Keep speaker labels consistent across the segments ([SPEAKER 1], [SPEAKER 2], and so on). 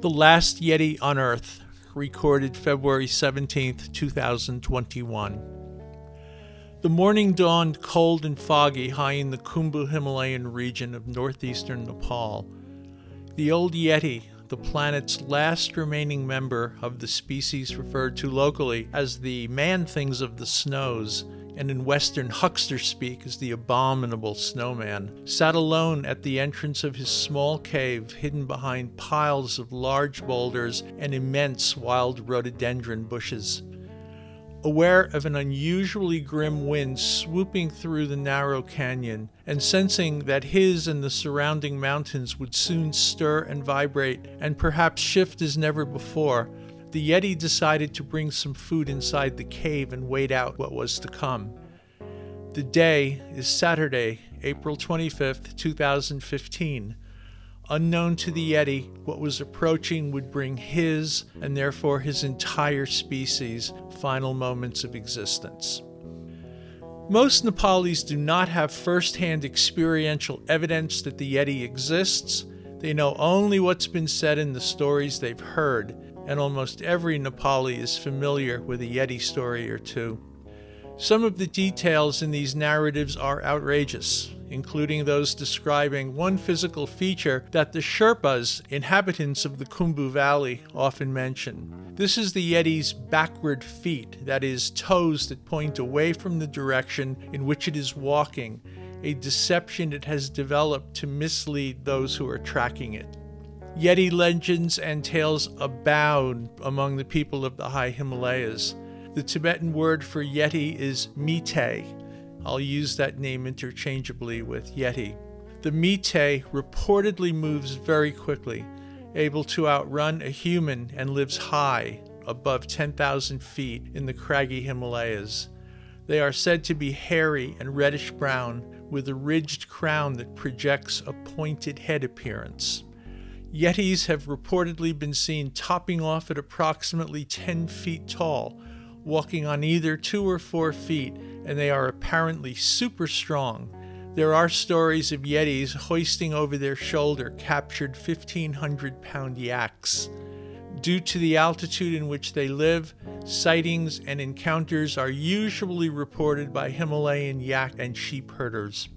[SPEAKER 1] The Last Yeti on Earth, recorded February 17, 2021. The morning dawned cold and foggy high in the Khumbu Himalayan region of northeastern Nepal. The old Yeti, the planet's last remaining member of the species referred to locally as the man things of the snows, and in Western huckster speak as the abominable snowman, sat alone at the entrance of his small cave hidden behind piles of large boulders and immense wild rhododendron bushes. Aware of an unusually grim wind swooping through the narrow canyon, and sensing that his and the surrounding mountains would soon stir and vibrate and perhaps shift as never before, the Yeti decided to bring some food inside the cave and wait out what was to come. The day is Saturday, April 25th, 2015. Unknown to the Yeti, what was approaching would bring his, and therefore his entire species, final moments of existence. Most Nepalis do not have first hand experiential evidence that the Yeti exists. They know only what's been said in the stories they've heard, and almost every Nepali is familiar with a Yeti story or two. Some of the details in these narratives are outrageous, including those describing one physical feature that the Sherpas, inhabitants of the Khumbu Valley, often mention. This is the Yeti's backward feet, that is, toes that point away from the direction in which it is walking, a deception it has developed to mislead those who are tracking it. Yeti legends and tales abound among the people of the high Himalayas. The Tibetan word for Yeti is Mite, I'll use that name interchangeably with Yeti. The Mite reportedly moves very quickly, able to outrun a human, and lives high, above 10,000 feet, in the craggy Himalayas. They are said to be hairy and reddish brown, with a ridged crown that projects a pointed head appearance. Yetis have reportedly been seen topping off at approximately 10 feet tall, walking on either two or four feet, and they are apparently super strong. There are stories of Yetis hoisting over their shoulder captured 1,500 pound yaks. Due to the altitude in which they live, sightings and encounters are usually reported by Himalayan yak and sheep herders.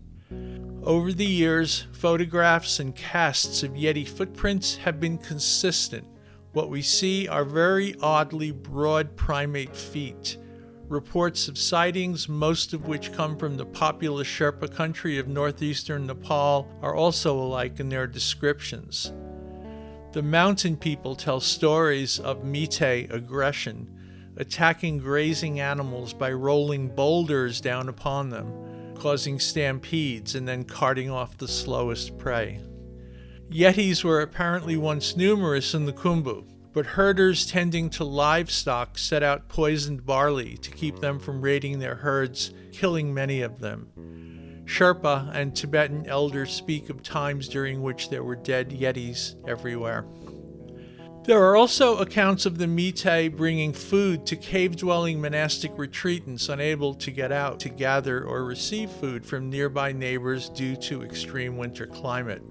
[SPEAKER 1] Over the years, photographs and casts of Yeti footprints have been consistent what we see are very oddly broad primate feet. Reports of sightings, most of which come from the populous Sherpa country of northeastern Nepal, are also alike in their descriptions. The mountain people tell stories of Mite aggression, attacking grazing animals by rolling boulders down upon them, causing stampedes and then carting off the slowest prey. Yetis were apparently once numerous in the Khumbu, but herders tending to livestock set out poisoned barley to keep them from raiding their herds, killing many of them. Sherpa and Tibetan elders speak of times during which there were dead Yetis everywhere. There are also accounts of the Mite bringing food to cave dwelling monastic retreatants unable to get out to gather or receive food from nearby neighbors due to extreme winter climate.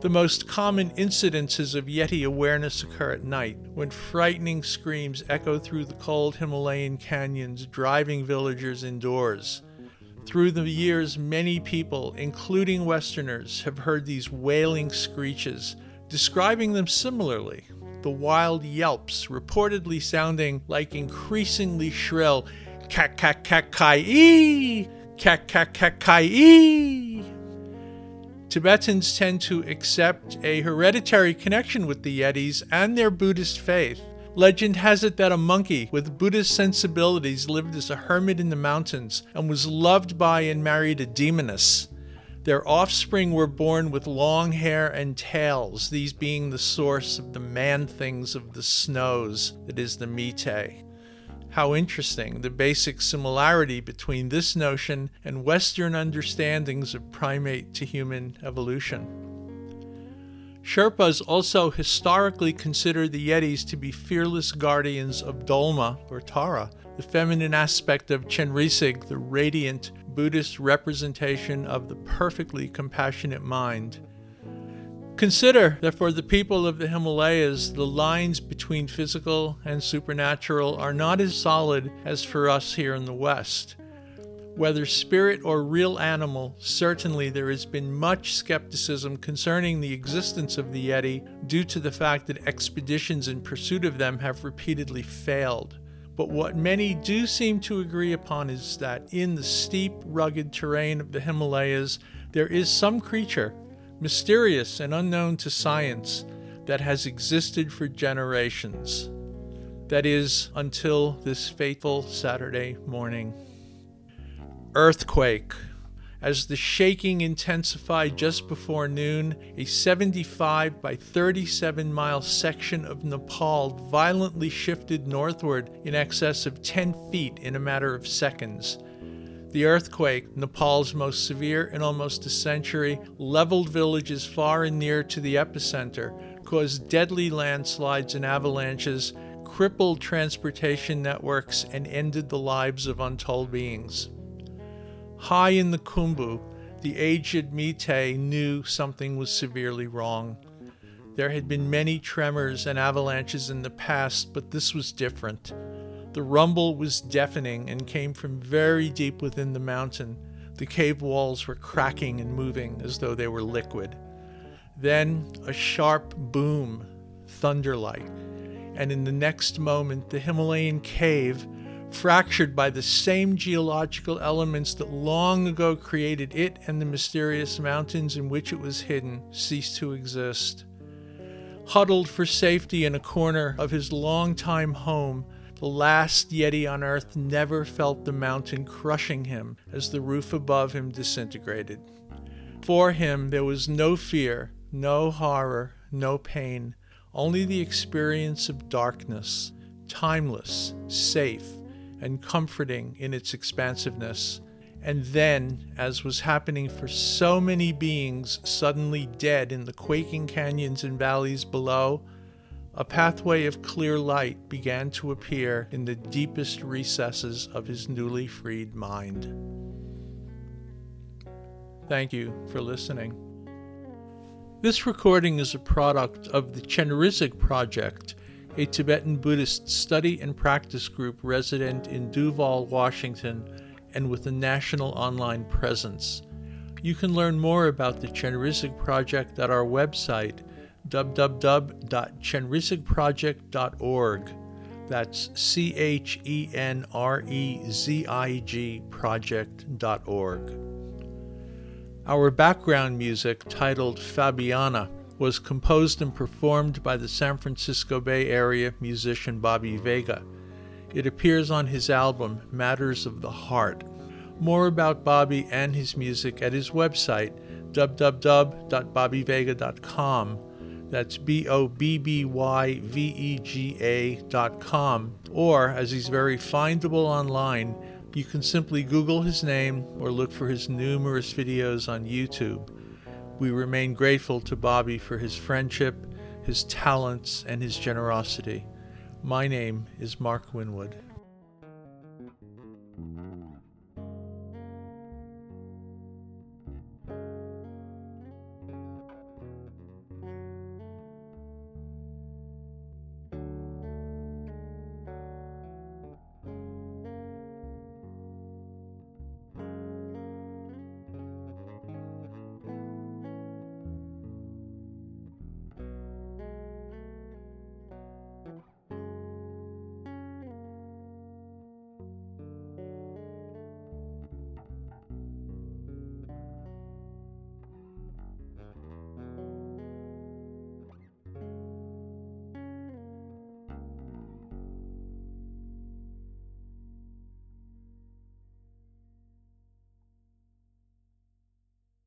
[SPEAKER 1] The most common incidences of Yeti awareness occur at night, when frightening screams echo through the cold Himalayan canyons, driving villagers indoors. Through the years, many people, including Westerners, have heard these wailing screeches, describing them similarly. The wild yelps, reportedly sounding like increasingly shrill kak kak kak kai ee, kak kak kak kai ee. Tibetans tend to accept a hereditary connection with the Yetis and their Buddhist faith. Legend has it that a monkey with Buddhist sensibilities lived as a hermit in the mountains and was loved by and married a demoness. Their offspring were born with long hair and tails, these being the source of the man things of the snows, that is, the Mite. How interesting the basic similarity between this notion and Western understandings of primate to human evolution. Sherpas also historically consider the Yetis to be fearless guardians of Dolma, or Tara, the feminine aspect of Chenrezig, the radiant Buddhist representation of the perfectly compassionate mind. Consider that for the people of the Himalayas, the lines between physical and supernatural are not as solid as for us here in the West. Whether spirit or real animal, certainly there has been much skepticism concerning the existence of the Yeti due to the fact that expeditions in pursuit of them have repeatedly failed. But what many do seem to agree upon is that in the steep, rugged terrain of the Himalayas, there is some creature mysterious and unknown to science, that has existed for generations. That is, until this fateful Saturday morning. Earthquake. As the shaking intensified just before noon, a 75 by 37 mile section of Nepal violently shifted northward in excess of 10 feet in a matter of seconds the earthquake, Nepal's most severe in almost a century, leveled villages far and near to the epicenter, caused deadly landslides and avalanches, crippled transportation networks, and ended the lives of untold beings. High in the Khumbu, the aged Meitei knew something was severely wrong. There had been many tremors and avalanches in the past, but this was different. The rumble was deafening and came from very deep within the mountain. The cave walls were cracking and moving as though they were liquid. Then a sharp boom, thunder like, and in the next moment the Himalayan cave, fractured by the same geological elements that long ago created it and the mysterious mountains in which it was hidden, ceased to exist. Huddled for safety in a corner of his long-time home, the last Yeti on Earth never felt the mountain crushing him as the roof above him disintegrated. For him, there was no fear, no horror, no pain, only the experience of darkness, timeless, safe, and comforting in its expansiveness. And then, as was happening for so many beings suddenly dead in the quaking canyons and valleys below, a pathway of clear light began to appear in the deepest recesses of his newly freed mind. Thank you for listening. This recording is a product of the Chenrezig Project, a Tibetan Buddhist study and practice group resident in Duvall, Washington, and with a national online presence. You can learn more about the Chenrezig Project at our website www.chenrezigproject.org. That's C H E N R E Z I G project.org. Our background music, titled Fabiana, was composed and performed by the San Francisco Bay Area musician Bobby Vega. It appears on his album Matters of the Heart. More about Bobby and his music at his website, www.bobbyvega.com that's B O B B Y V E G A dot com. Or, as he's very findable online, you can simply Google his name or look for his numerous videos on YouTube. We remain grateful to Bobby for his friendship, his talents, and his generosity. My name is Mark Winwood.